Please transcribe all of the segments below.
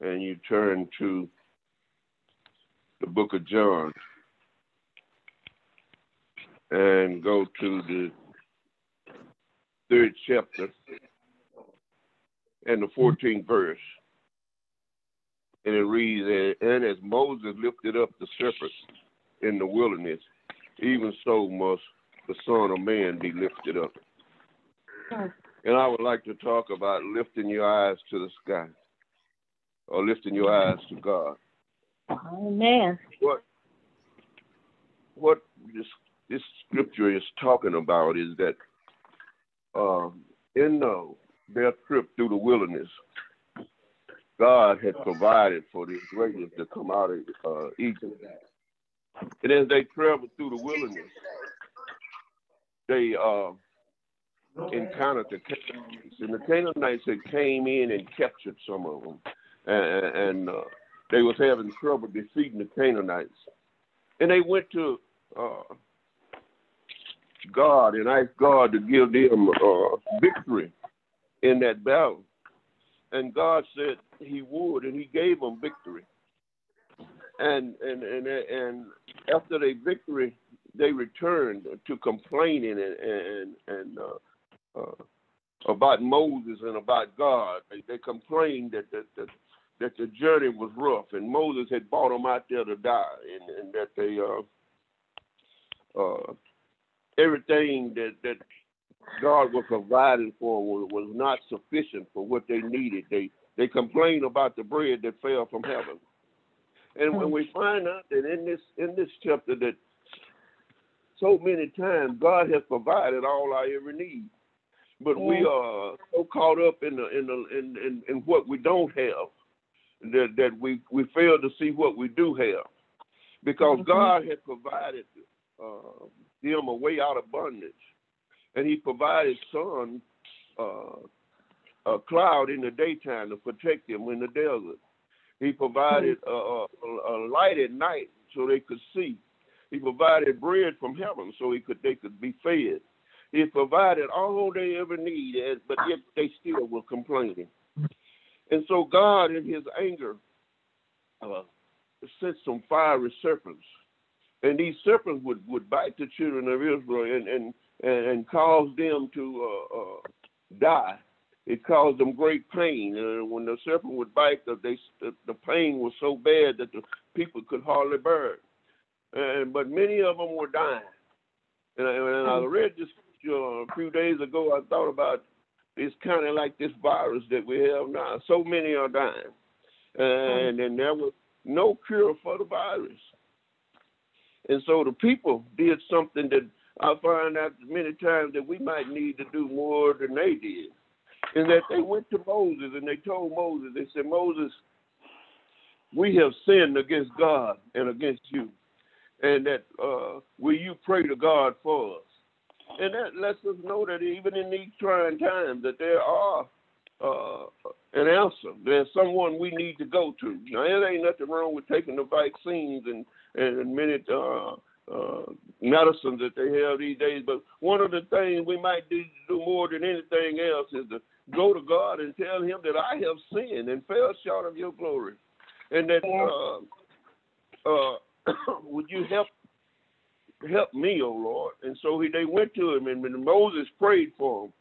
and you turn to the book of John and go to the third chapter and the 14th verse. And it reads, And as Moses lifted up the serpent in the wilderness, even so must the Son of Man be lifted up. And I would like to talk about lifting your eyes to the sky or lifting your eyes to God. Amen. What what this this scripture is talking about is that um, in the, their trip through the wilderness, God had provided for the Israelis to come out of uh, Egypt. And as they traveled through the wilderness, they uh, encountered the Canaanites, and the Canaanites had came in and captured some of them, and, uh, they was having trouble defeating the Canaanites. And they went to uh, God and asked God to give them uh, victory in that battle. And God said He would, and He gave them victory. And and and and after their victory, they returned to complaining and and and uh, uh, about Moses and about God. They, they complained that that, that that the journey was rough, and Moses had brought them out there to die, and, and that they uh, uh, everything that that God was providing for was, was not sufficient for what they needed. They they complained about the bread that fell from heaven. And when we find out that in this in this chapter that so many times God has provided all our every need, but we are so caught up in the in the in, in, in what we don't have that that we we fail to see what we do have, because mm-hmm. God has provided uh, them a way out of bondage. And he provided sun, uh, a cloud in the daytime to protect them in the desert. He provided a, a, a light at night so they could see. He provided bread from heaven so he could they could be fed. He provided all they ever needed, but yet they still were complaining. And so God, in His anger, uh, sent some fiery serpents and these serpents would, would bite the children of Israel and and and, and cause them to uh, uh, die. It caused them great pain. Uh, when the serpent would bite, the, they, the, the pain was so bad that the people could hardly bear it. And but many of them were dying. And, I, and I hmm. read this a few days ago. I thought about it's kind of like this virus that we have now. So many are dying, and, and there was no cure for the virus. And so the people did something that I find out many times that we might need to do more than they did. And that they went to Moses and they told Moses, they said, Moses, we have sinned against God and against you. And that uh, will you pray to God for us? And that lets us know that even in these trying times that there are uh, an answer. There's someone we need to go to. Now, there ain't nothing wrong with taking the vaccines and and many uh, uh, medicines that they have these days. But one of the things we might do, do more than anything else is to go to God and tell Him that I have sinned and fell short of Your glory, and that uh, uh, would You help help me, O oh Lord? And so he, they went to Him, and, and Moses prayed for him.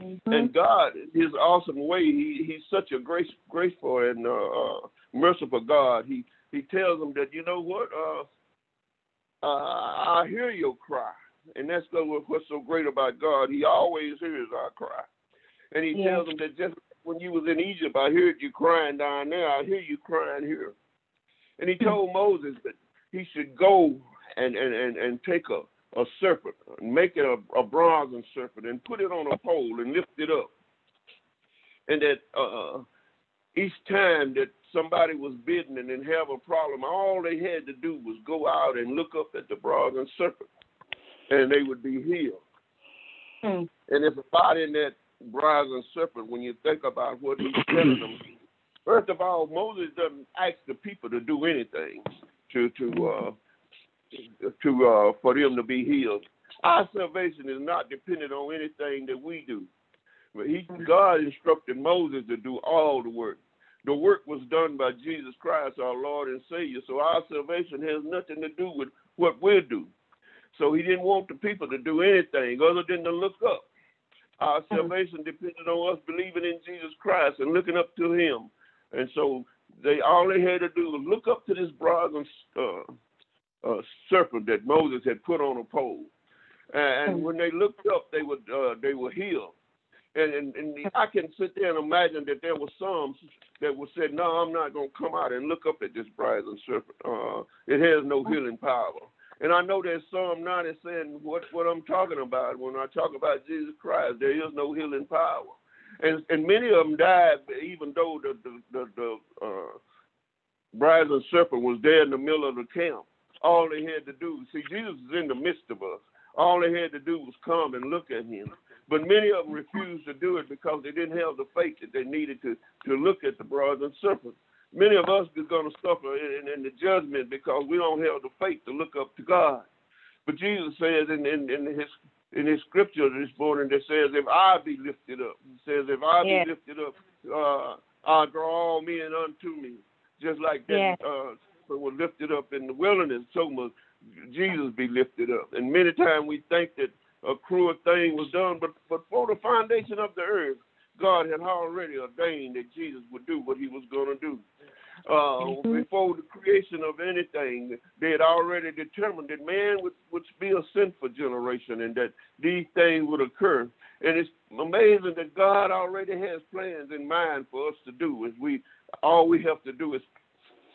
Mm-hmm. And God, His awesome way, He He's such a grace, graceful and uh, uh, merciful God. He he tells them that you know what, uh, uh, I hear your cry, and that's what's so great about God. He always hears our cry, and He yeah. tells them that just when you was in Egypt, I heard you crying down there. I hear you crying here, and He hmm. told Moses that he should go and and and, and take a a serpent, make it a, a bronze serpent, and put it on a pole and lift it up. And that uh, each time that somebody was bitten and have a problem, all they had to do was go out and look up at the bronze serpent, and they would be healed. Mm. And if a body in that bronze serpent, when you think about what he's telling them, first of all, Moses doesn't ask the people to do anything to to uh, to uh, for them to be healed. Our salvation is not dependent on anything that we do. But he, God instructed Moses to do all the work. The work was done by Jesus Christ, our Lord and Savior. So our salvation has nothing to do with what we do. So he didn't want the people to do anything other than to look up. Our salvation depended on us believing in Jesus Christ and looking up to him. And so they all they had to do was look up to this brazen uh, uh, serpent that Moses had put on a pole. And when they looked up, they would uh, they were healed. And, and, and I can sit there and imagine that there were some that would say, "No, I'm not going to come out and look up at this brazen serpent. Uh, it has no healing power." And I know that Psalm 90 saying what what I'm talking about when I talk about Jesus Christ. There is no healing power, and and many of them died even though the the the, the uh, brazen serpent was there in the middle of the camp. All they had to do, see, Jesus is in the midst of us. All they had to do was come and look at him. But many of them refused to do it because they didn't have the faith that they needed to, to look at the brazen serpent. Many of us are going to suffer in, in, the judgment because we don't have the faith to look up to God. But Jesus says in, in, in his in his scripture this morning that says, "If I be lifted up," he says, "If I yeah. be lifted up, uh, I'll draw all men unto me." Just like that yeah. uh, was lifted up in the wilderness, so must Jesus be lifted up. And many times we think that a cruel thing was done, but but for the foundation of the earth, God had already ordained that Jesus would do what he was going to do. Uh, mm-hmm. Before the creation of anything, they had already determined that man would, would be a sinful generation and that these things would occur. And it's amazing that God already has plans in mind for us to do. As we all we have to do is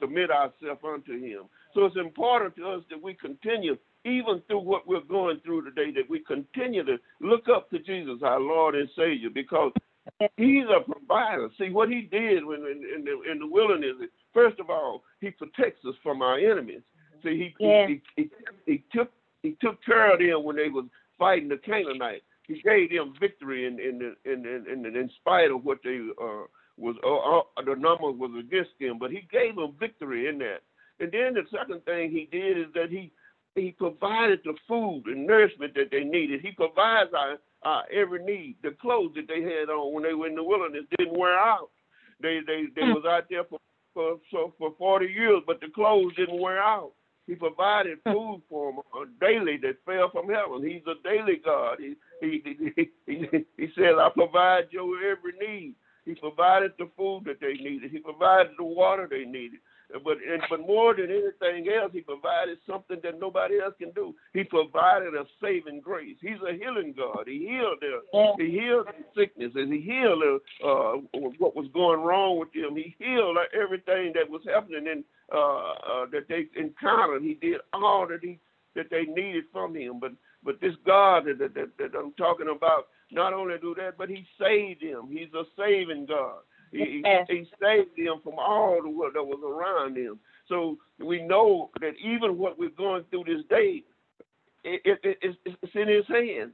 submit ourselves unto Him. So it's important to us that we continue even through what we're going through today, that we continue to look up to Jesus, our Lord and Savior, because He's a provider. See what He did when in, in the in the wilderness. First of all, He protects us from our enemies. See, He yeah. he, he, he, took He took care of them when they was fighting the Canaanites. He gave them victory in in in, in, in, in spite of what they uh, was uh, uh, the numbers was against them, but He gave them victory in that. And then the second thing He did is that He he provided the food and nourishment that they needed. He provides our, our every need. The clothes that they had on when they were in the wilderness didn't wear out. They they they was out there for for so for forty years, but the clothes didn't wear out. He provided food for them uh, daily that fell from heaven. He's a daily God. He he he he, he said, "I provide your every need." He provided the food that they needed. He provided the water they needed. But and, but more than anything else, he provided something that nobody else can do. He provided a saving grace. He's a healing God. He healed their yeah. he healed their sicknesses. He healed uh, what was going wrong with them. He healed everything that was happening in uh, uh, that they encountered. He did all that he that they needed from him. But but this God that, that, that I'm talking about, not only do that, but he saved him. He's a saving God. He, he saved them from all the world that was around them. So we know that even what we're going through this day, it, it, it, it's in His hand.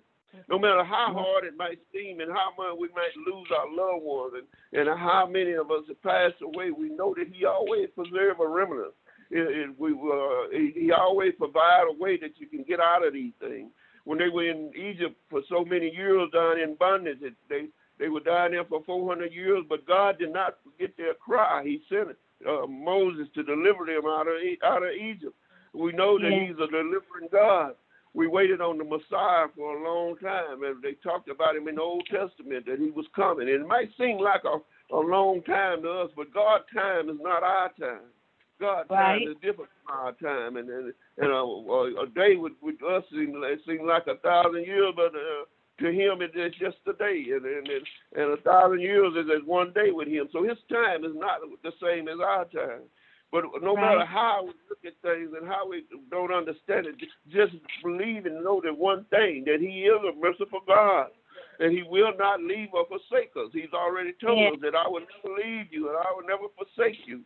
No matter how hard it might seem and how much we might lose our loved ones and, and how many of us have passed away, we know that He always preserves a remnant. It, it, we, uh, he, he always provide a way that you can get out of these things. When they were in Egypt for so many years down in bondage, it, they they were down there for 400 years, but God did not forget their cry. He sent uh, Moses to deliver them out of out of Egypt. We know that yeah. He's a delivering God. We waited on the Messiah for a long time, and they talked about him in the Old Testament that he was coming. And it might seem like a, a long time to us, but God's time is not our time. God's right. time is different from our time, and and, and a, a, day with, with us seems it seems like a thousand years, but uh, to him it is just a day, and, and, and a thousand years is as one day with him. So his time is not the same as our time. But no right. matter how we look at things and how we don't understand it, just believe and know that one thing that He is a merciful God. and He will not leave or forsake us. He's already told yes. us that I will never leave you and I will never forsake you.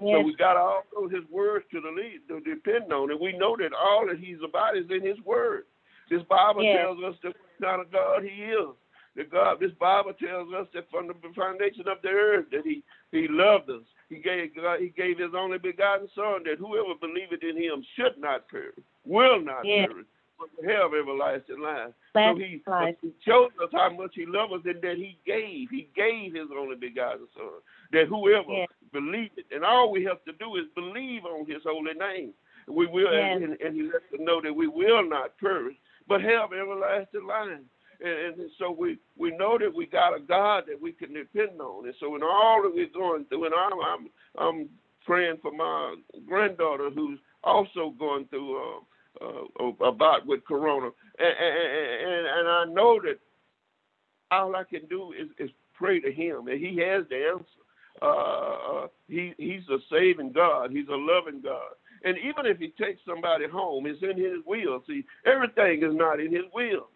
Yes. So we got all of His words to, the lead, to depend on, and we know that all that He's about is in His Word. This Bible yes. tells us the kind of God He is. The God, this Bible tells us that from the foundation of the earth that He He loved us. He gave God, He gave His only begotten Son that whoever believeth in Him should not perish, will not yes. perish, but have everlasting life. so he, he shows us how much he loves us and that he gave. He gave his only begotten son. That whoever yes. believes it, and all we have to do is believe on his holy name. We will yes. and, and he lets us know that we will not perish, but have everlasting life. And, and, so we, we know that we got a God that we can depend on. And so in all that we're going through, and I'm I'm, I'm praying for my granddaughter who's also going through uh, uh, about with Corona, and, and, and I know that all I can do is, is pray to Him, and He has the answer. Uh, uh, he He's a saving God. He's a loving God. And even if He takes somebody home, it's in His will. See, everything is not in His will.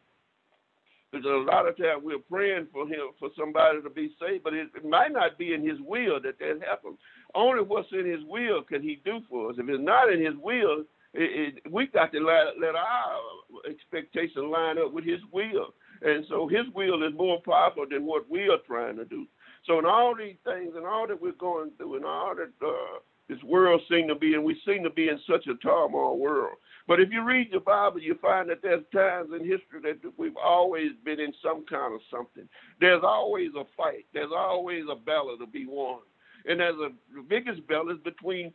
Because a lot of times we're praying for him for somebody to be saved, but it, it might not be in his will that that happens. Only what's in his will can he do for us. If it's not in his will, it, it, we got to let, let our expectation line up with His will, and so His will is more powerful than what we are trying to do. So in all these things, and all that we're going through, and all that uh, this world seem to be, and we seem to be in such a turmoil world. But if you read your Bible, you find that there's times in history that we've always been in some kind of something. There's always a fight. There's always a battle to be won. And there's a the biggest battle is between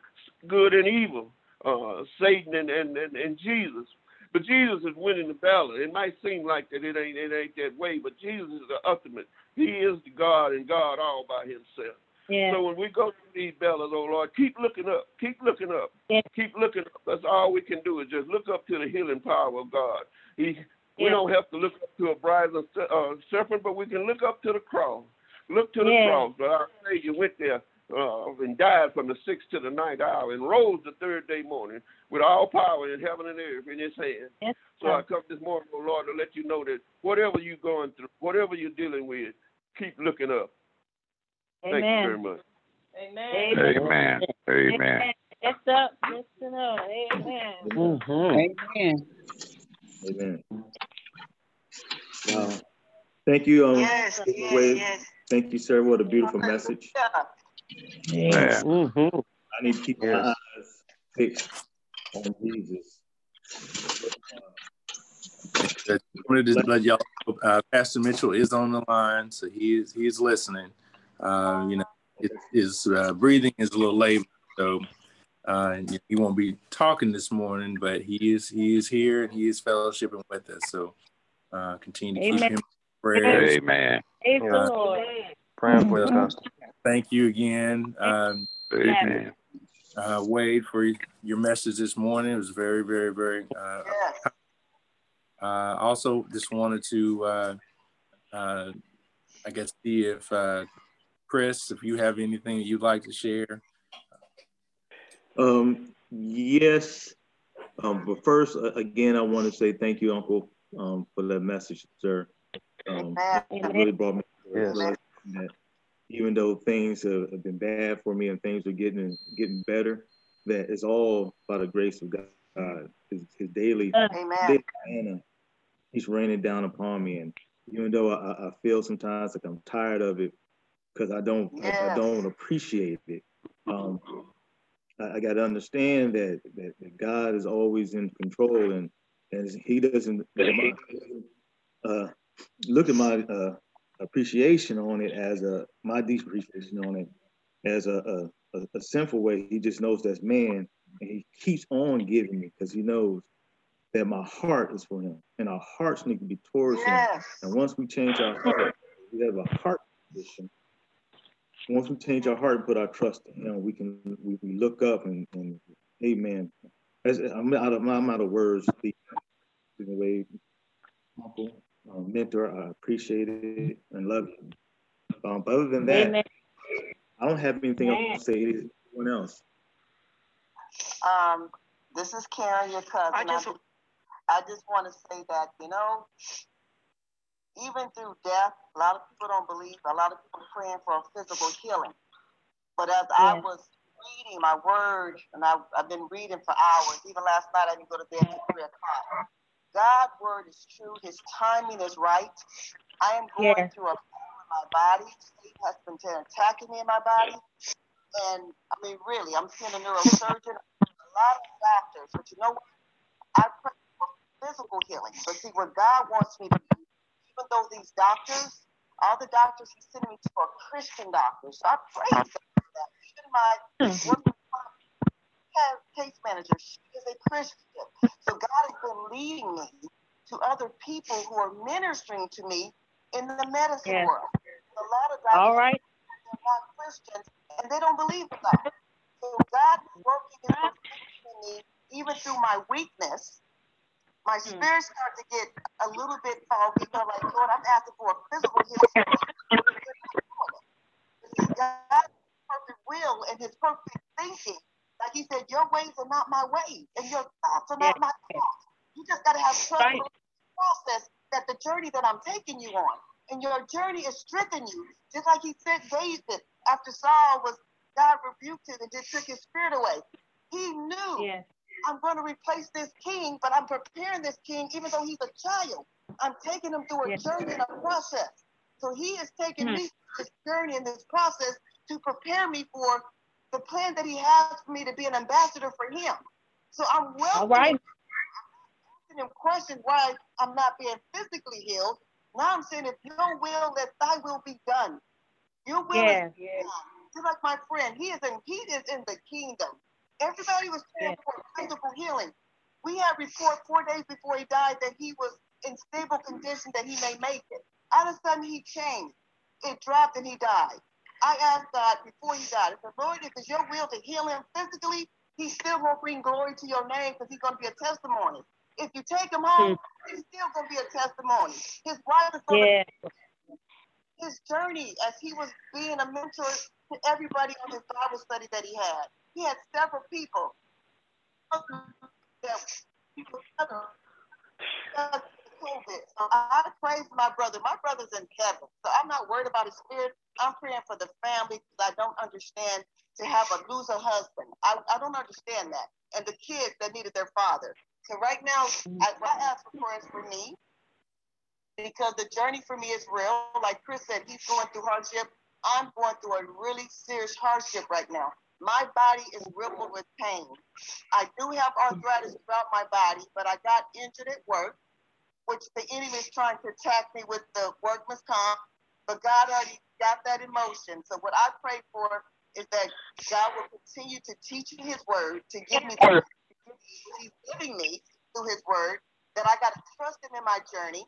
good and evil uh, Satan and, and, and, and Jesus. But Jesus is winning the battle. It might seem like that it ain't it ain't that way, but Jesus is the ultimate. He is the God and God all by himself. Yeah. So when we go through these battles, oh Lord, keep looking up, keep looking up, yeah. keep looking up. That's all we can do is just look up to the healing power of God. He, we don't have to look up to a brazen uh, serpent, but we can look up to the cross. Look to the yeah. cross. But our Savior went there uh, and died from the sixth to the ninth hour and rose the third day morning with all power in heaven and earth in his hand. Yes, so I come this morning, oh Lord, to let you know that whatever you're going through, whatever you're dealing with, keep looking up. Amen. Thank you very much. Amen. Amen. Amen. Amen. Yes, up. Listen up. Amen. Mm-hmm. Amen. Amen. Wow. Thank you. Um, yes, yes, yes. Thank you, sir. What a beautiful message. Yeah. Mm-hmm. I need to keep yes. my eyes fixed on Jesus. I wanted to let y'all uh, Pastor Mitchell is on the line, so he is he is listening. Uh, you know, it, his uh, breathing is a little late, so uh, he won't be talking this morning, but he is he is here and he is fellowshipping with us. So uh, continue to Amen. keep him in prayer. Amen. Amen. Praying for us, Thank you again, um, Amen. Uh, Wade, for your message this morning. It was very, very, very. Uh, uh, also, just wanted to, uh, uh, I guess, see if uh, Chris, if you have anything you'd like to share. Um, yes, um, but first, again, I want to say thank you, Uncle, um, for that message, sir. Um, it really brought me. Yes that even though things have, have been bad for me and things are getting getting better, that it's all by the grace of God. His, his daily, daily manna, He's raining down upon me, and even though I, I feel sometimes like I'm tired of it because I don't yes. I, I, don't appreciate it. Um, I, I got to understand that, that, that God is always in control, and and He doesn't uh, look at my uh, appreciation on it as a my deep appreciation on it as a, a, a, sinful way. He just knows that's man, and he keeps on giving me because he knows that my heart is for him, and our hearts need to be towards yes. him. And once we change our heart, we have a heart position. Once we change our heart and put our trust in him, we can we, we look up and, and hey man, as, I'm out of I'm out of words. The way, uncle uh, mentor. I appreciate it and love you. Um, but other than that, Amen. I don't have anything Amen. else to say to anyone else. Um, this is Karen, your cousin. I just, I just want to say that, you know, even through death, a lot of people don't believe, a lot of people are praying for a physical healing. But as I was reading my word, and I, have been reading for hours, even last night I didn't go to bed until 3 o'clock. God's word is true, His timing is right. I am going yeah. through a pain in my body. Steve has been attacking me in my body. And I mean, really, I'm seeing a neurosurgeon, a lot of doctors, but you know what? I pray for physical healing. But see, what God wants me to do even though these doctors, all the doctors he's sending me to are Christian doctors. So I praise for that. Even my hmm. Hmm. case manager, she is a Christian. So God has been leading me to other people who are ministering to me in the medicine yes. world. A lot of doctors all right. are not Christians and they don't believe in God. So God is working in me even through my weakness my hmm. spirit started to get a little bit foggy. You know, like, Lord, I'm asking for a physical healing. Ways are not my ways, and your thoughts are not my thoughts. You just got to have trust right. in the process that the journey that I'm taking you on. And your journey is strengthening you. Just like he said, David, after Saul was, God rebuked him and just took his spirit away. He knew yes. I'm going to replace this king, but I'm preparing this king even though he's a child. I'm taking him through a yes. journey and a process. So he is taking mm-hmm. me through this journey and this process to prepare me for the plan that he has for me to be an ambassador for him. So I'm welcoming All right. asking him questions why I'm not being physically healed. Now I'm saying, if your will, let thy will be done. Your will yeah, is yeah. Just like my friend, he is in he is in the kingdom. Everybody was praying for physical healing. We had report four days before he died that he was in stable condition that he may make it. All of a sudden he changed. It dropped and he died. I asked God before he died, I said, Lord, if it's your will to heal him physically, he still won't bring glory to your name because he's going to be a testimony. If you take him home, mm. he's still going to be a testimony. His wife is going yeah. to his journey as he was being a mentor to everybody on his Bible study that he had. He had several people that So um, I praise my brother. My brother's in heaven. So I'm not worried about his spirit. I'm praying for the family because I don't understand to have a loser husband. I, I don't understand that. And the kids that needed their father. So right now, I, I ask for prayers for me because the journey for me is real. Like Chris said, he's going through hardship. I'm going through a really serious hardship right now. My body is riddled with pain. I do have arthritis throughout my body, but I got injured at work, which the enemy is trying to attack me with the workman's comp. But God already got that in motion. So what I pray for is that God will continue to teach me His word, to give me the He's giving me through His word. That I got to trust Him in my journey,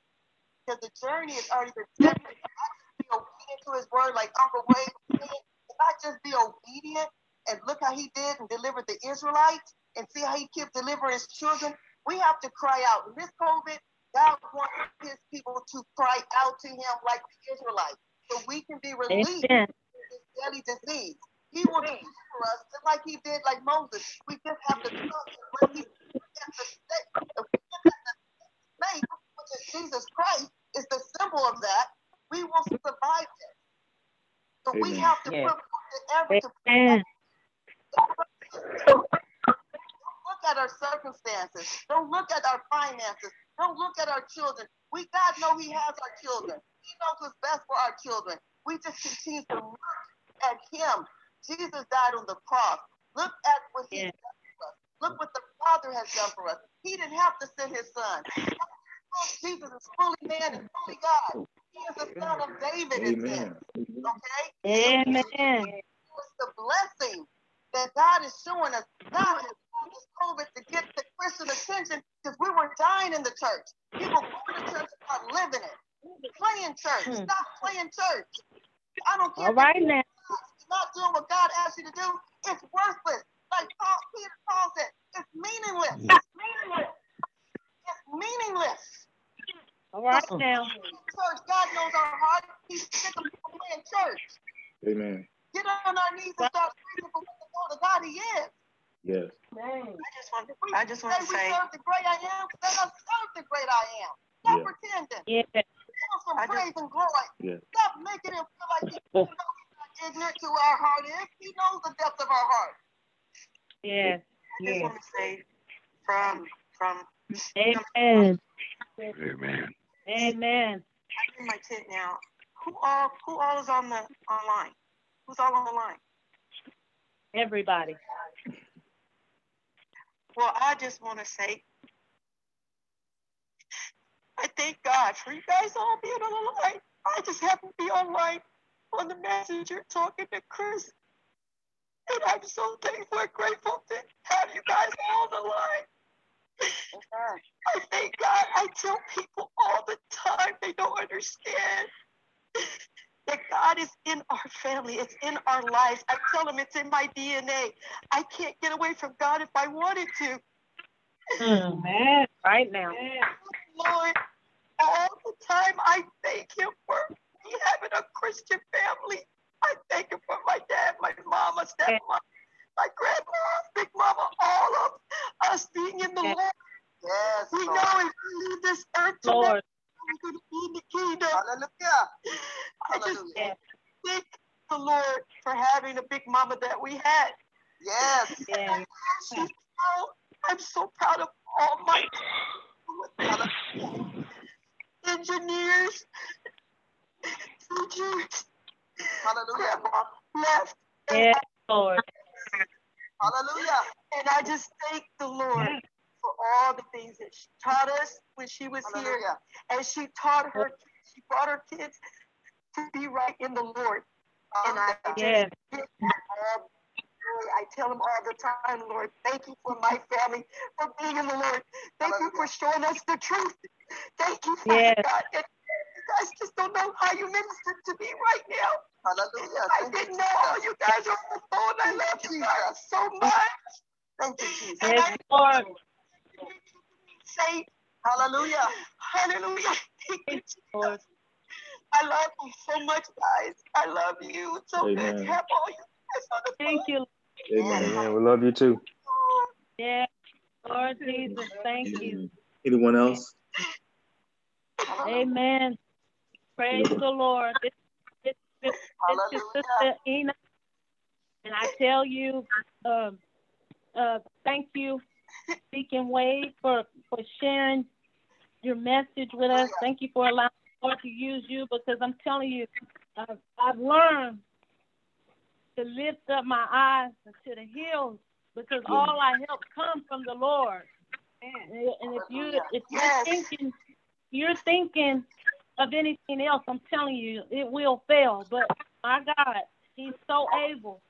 because the journey has already been set. I just be obedient to His word, like Uncle Wade said, if I just be obedient and look how he did and delivered the Israelites and see how he kept delivering his children. We have to cry out. In this COVID, God wants his people to cry out to him like the Israelites so we can be released from this deadly disease. He will deliver us just like he did like Moses. We just have to trust him. When he the faith, which is Jesus Christ, is the symbol of that, we will survive it. So Amen. we have to yeah. put the effort to don't look at our circumstances. Don't look at our finances. Don't look at our children. We God know He has our children. He knows what's best for our children. We just continue to look at Him. Jesus died on the cross. Look at what He yeah. done for us. Look what the Father has done for us. He didn't have to send His Son. Jesus is fully man and fully God. He is the son of David. Amen. Okay? Amen. It's the blessing that God is showing us. God has used this COVID to get the Christian attention because we were dying in the church. People going to church and not living it. Playing church. Hmm. Stop playing church. I don't care. All right now. Not doing what God asked you to do. It's worthless. Like Paul, Peter Paul said, it's meaningless. It's meaningless. It's meaningless. All right now. Church, God knows our heart. He's sick of people playing church. Amen. Get on our knees and start praising for what the Lord of God He is. Yes. I just want to, I just want to say, we serve the great I am. Let us serve the great I am. Stop yeah. pretending. Yeah. Give us some I praise and glory. Yeah. Stop making him feel like he, you he's not ignorant to our heart is. He knows the depth of our heart. Yes. I just want to say from from Amen. Amen. Amen. I'm in my tent now. Who all who all is on the online? Who's all on the line? Everybody. Well, I just want to say I thank God for you guys all being on the line. I just happen to be online on the messenger talking to Chris. And I'm so thankful and grateful to have you guys all on the line. I thank God. I tell people all the time they don't understand that God is in our family. It's in our lives. I tell them it's in my DNA. I can't get away from God if I wanted to. Amen. Right now. Lord, all the time I thank Him for me having a Christian family. I thank Him for my dad, my mama, stepmom, my grandma, big mama, all of us being in the Yes. Lord. Yes, we know if we leave this earth Lord. tomorrow, we're going to be in the kingdom. Hallelujah. I just Yes. thank the Lord for having a big mama that we had. Yes. Yes. She's proud. I'm so proud of all my engineers, teachers. Hallelujah. Left. Yes, Lord. Hallelujah. And I just thank the Lord for all the things that she taught us when she was here. And she taught her, she brought her kids to be right in the Lord. And I just Yes. give her all the glory. I tell them all the time, Lord, thank you for my family, for being in the Lord. Thank you for showing us the truth. Thank you, Father Yes. God. And you guys just don't know how you ministered to me right now. Hallelujah. I didn't know you guys are on the phone. I love you guys so much. Thank you, Jesus. Yes, Lord. Say hallelujah. Hallelujah. Thank you, Jesus. Lord. I love you so much, guys. I love you. So good Amen. to have all you guys on the Thank you. Amen. Amen. We love you too. phone. Yes. Lord Jesus, thank you. Anyone else? Amen. Praise the Lord. This, this, this, this is Sister Ina. And I tell you, um, uh, thank you, Deacon Wade, for, for sharing your message with us. Thank you for allowing the Lord to use you because I'm telling you, uh, I've learned to lift up my eyes to the hills because all I help come from the Lord. And, and if you if you're thinking you're thinking of anything else, I'm telling you, it will fail. But my God, He's so able.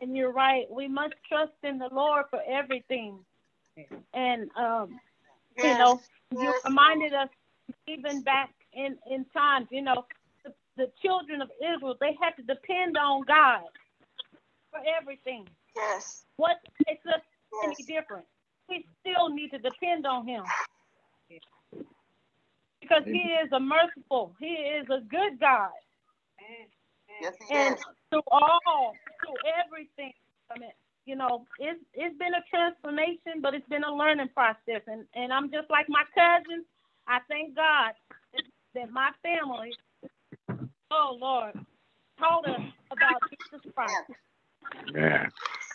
And you're right. We must trust in the Lord for everything. And um, you Yes. know, you reminded us even back in in times, you know, the, the children of Israel they had to depend on God for everything. Yes. What makes us any Yes. different? We still need to depend on Him because He is a merciful, He is a good God, Yes, he and is. through all, through everything. I mean, you know, it's it's been a transformation, but it's been a learning process, and and I'm just like my cousins. I thank God that, that my family, oh Lord, taught us about Jesus Christ Amen.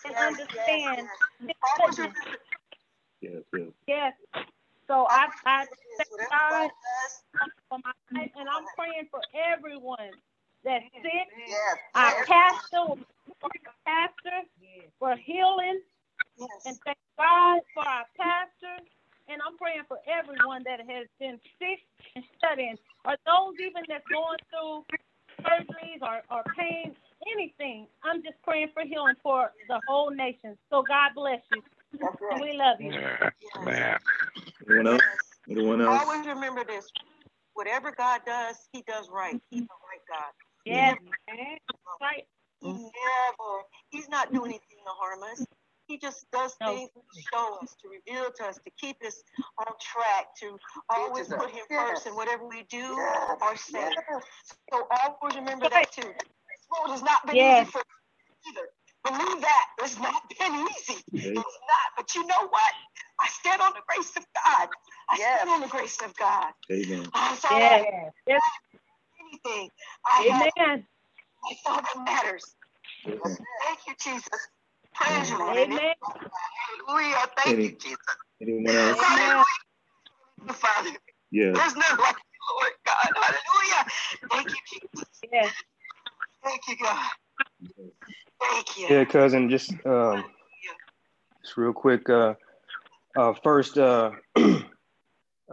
and Yes, understand yes, His Always goodness. remember Yes, yes. Yes. So I I Always thank God God for my life, and I'm praying for everyone that's sick. yes. Our yes, pastor, pastor, for healing, and thank God for our pastor. And I'm praying for everyone that has been sick and studying, or those even that's going through surgeries or, or pain, anything. I'm just praying for healing for the whole nation. So God bless you, That's and right. we love you. Yeah. Amen. Anyone else? Yes. Anyone else? Always remember this. Whatever God does, he does right. He's a right God. Yes, right. He never, he's not doing anything to harm us. He just does No. things to show us, to reveal to us, to keep us on track, to always put him first in whatever we do or say. So always remember that too. This world has not been Yes. easy for you either. Believe that. It's not been easy. Okay. It's not. But you know what? I stand on the grace of God. I stand on the grace of God. Amen. So Yes. Yes. Amen. That's all that matters. Thank you, Jesus. Praise you, Lord. Amen. Hallelujah. Thank Any, you, Jesus. Anyone else? Amen. Father. Yes. There's none like you, Lord God. Hallelujah. Thank you, Jesus. Yes. Thank you, God. Thank you. Yeah, cousin, just um, just real quick. Uh, uh, first, uh,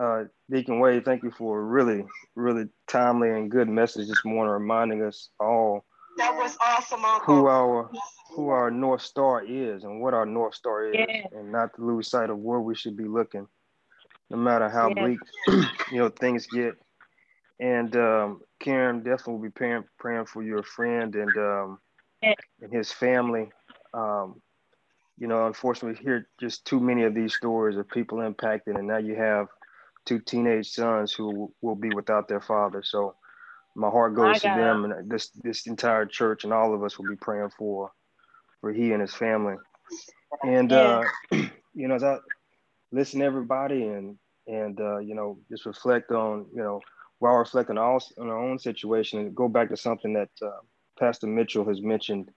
uh, Deacon Wade, thank you for a really, really timely and good message this morning, reminding us all That was awesome, Uncle. who our who our north star is and what our north star is, Yeah. and not to lose sight of where we should be looking, no matter how Yeah. bleak you know things get. And um, Karen definitely will be praying, praying for your friend and um, Yeah. and his family. Um, you know, unfortunately, we hear just too many of these stories of people impacted, and now you have two teenage sons who will be without their father. So my heart goes to them, and this this entire church and all of us will be praying for for he and his family. And Yeah. uh, you know, as I listen to everybody and and uh, you know, just reflect on you know while reflecting on, on our own situation and go back to something that uh, Pastor Mitchell has mentioned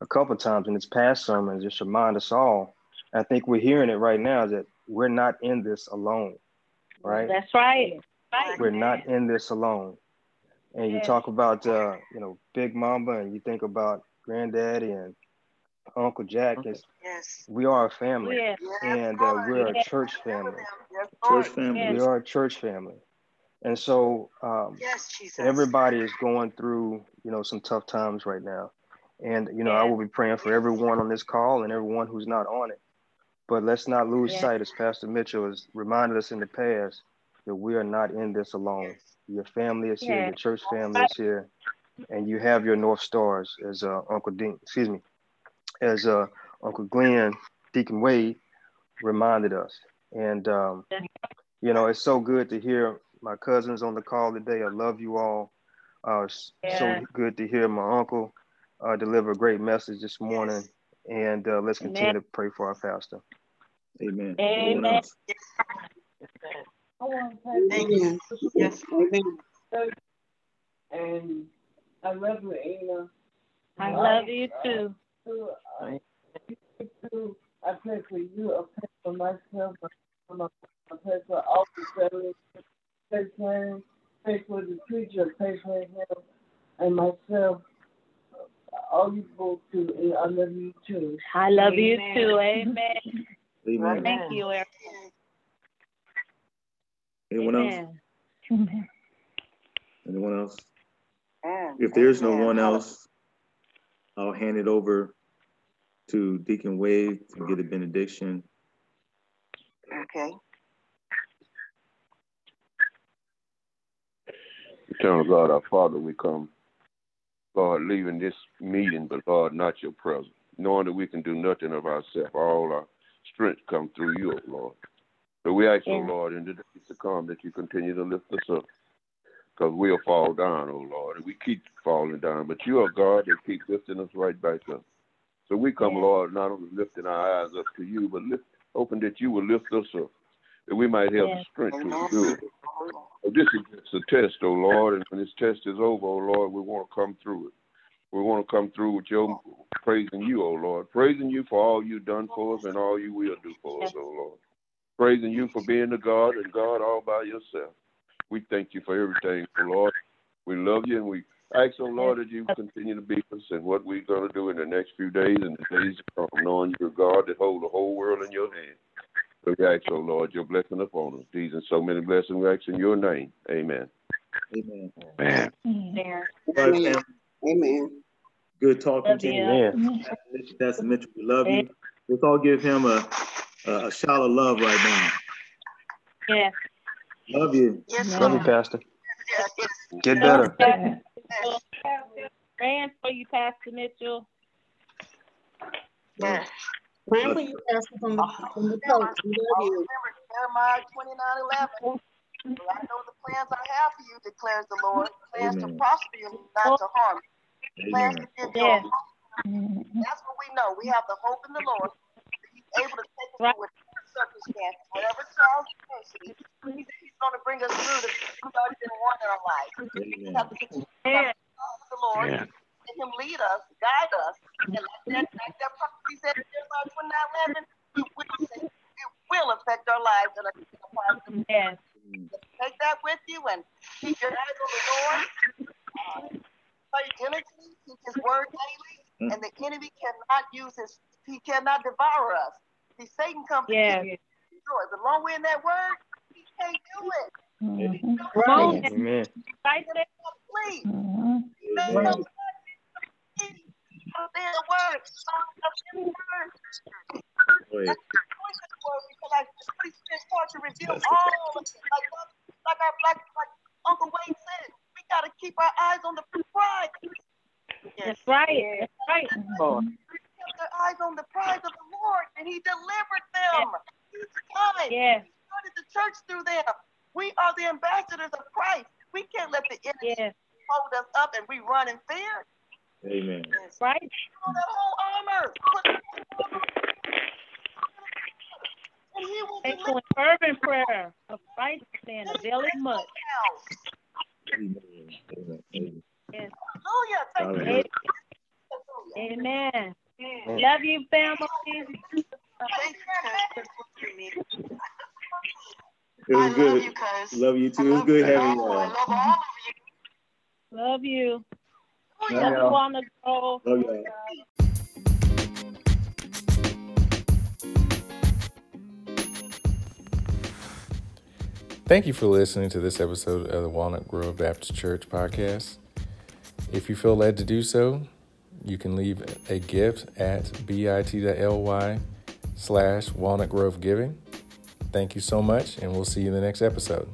a couple of times in his past sermons, just remind us all. I think we're hearing it right now is that we're not in this alone, right? That's right. Right. We're not in this alone. And you talk about uh, you know Big Mama, and you think about Granddaddy and Uncle Jack. It's, Yes. we are a family, Yes. Yes, and uh, we're a church family. Yes, Church family. Yes. We are a church family, and so um, Yes, Jesus. everybody is going through you know some tough times right now and you know i will be praying for everyone on this call and everyone who's not on it but let's not lose Yeah. sight as pastor mitchell has reminded us in the past that we are not in this alone your family is here your church family is here and you have your north stars as uh, uncle dean excuse me as uh, uncle glenn deacon wade reminded us and um, you know it's so good to hear my cousins on the call today i love you all uh, it's Yeah. so good to hear my uncle uh, deliver a great message this morning. And uh, let's continue Amen. to pray for our pastor. Amen. Amen. Anyone else? Thank you. And I love you, Ina. I love you too. So, I, I pray for you. I pray for myself. I pray for all the family. Pray for him. Pray for the preacher. Pray for him and myself. All you go to, and I love you too. I love you too. Amen. Amen. Thank you, Eric. Anyone else? Amen. Anyone else? Amen. If there's no one else, I'll hand it over to Deacon Wade to get a benediction. Okay. Eternal God, our Father, we come, Lord, leaving this meeting, but Lord, not your presence, knowing that we can do nothing of ourselves. All our strength come through you, Lord. So we ask, O Lord, in the days to come that you continue to lift us up, because we'll fall down, O Lord, and we keep falling down. But you are God that keeps lifting us right back up. So we come, Yeah. Lord, not only lifting our eyes up to you, but lift, hoping that you will lift us up, that we might have the strength to do it. Well, This is just a test, oh Lord, and when this test is over, oh Lord, we want to come through it. We want to come through with your praising you, oh Lord, praising you for all you've done for us and all you will do for us, oh Lord. Praising you for being the God and God all by yourself. We thank you for everything, Lord. We love you and we ask, oh Lord, that you continue to be with us and what we're going to do in the next few days and the days to come, knowing you're God that hold the whole world in your hand. So we ask, oh Lord, your blessing upon us. These and so many blessings we ask in your name. Amen. Amen. Man. There. All right. Amen. Good talking Love to you. you. Amen. Pastor Mitchell, we love you. Let's all give him a, a, a shout of love right now. Yes. Love you. Yes, Love you, Pastor. Yes, yes. Get better. Praying for you, Pastor Mitchell. Yes. Praying for you, Pastor, from the, from the coach. We love you. Remember Jeremiah twenty-nine eleven. For I know the plans I have for you, declares the Lord. Plans to prosper you, not to harm you. Plans Amen. to give you a Yes. hope. That's what we know. We have the hope in the Lord. He's able to take us Right. through whatever circumstance, whatever trials and adversity. He's going to bring us through the we've already been won in our life. We have to continue to Yes. trust Lord. Yeah. Let him lead us, guide us. And like that, like that prophecy said in Jeremiah 29 11, it will, it will affect our lives in a, in a positive Yes. Take that with you and keep your eyes on the Lord. Uh, pray diligently, keep his word daily, and the enemy cannot use his, he cannot devour us. See, Satan comes Yes. to destroy. As long we're in that word, he can't do it. Mm-hmm. Right. Amen. Right there. Please. Mhm. Stay Amen. up. Stay in the word. Stay in the word. Go ahead. because I Holy Spirit starts to reveal all of it. Like, like, our, like, like Uncle Wayne said, we got to keep our eyes on the prize. That's right. That's right. Kept their eyes on the prize of the Lord, and He delivered them each time. Yes. He started the church through them. We are the ambassadors of Christ. We can't let the enemy Yes. hold us up and we run in fear. Amen. Right. Put on the whole armor. Put- And He will Faithful deliver and fervent prayer of right stand availing much. Amen. Amen. Amen. Yes. Hallelujah. Thank you. Hallelujah. Hallelujah. Amen. Love you, family. It was good. Love you too. It was good having you I love all of you. Love you. Love you on the go. Love y'all. Thank you for listening to this episode of the Walnut Grove Baptist Church podcast. If you feel led to do so, you can leave a gift at bit.ly slash walnut grove giving. Thank you so much, and we'll see you in the next episode.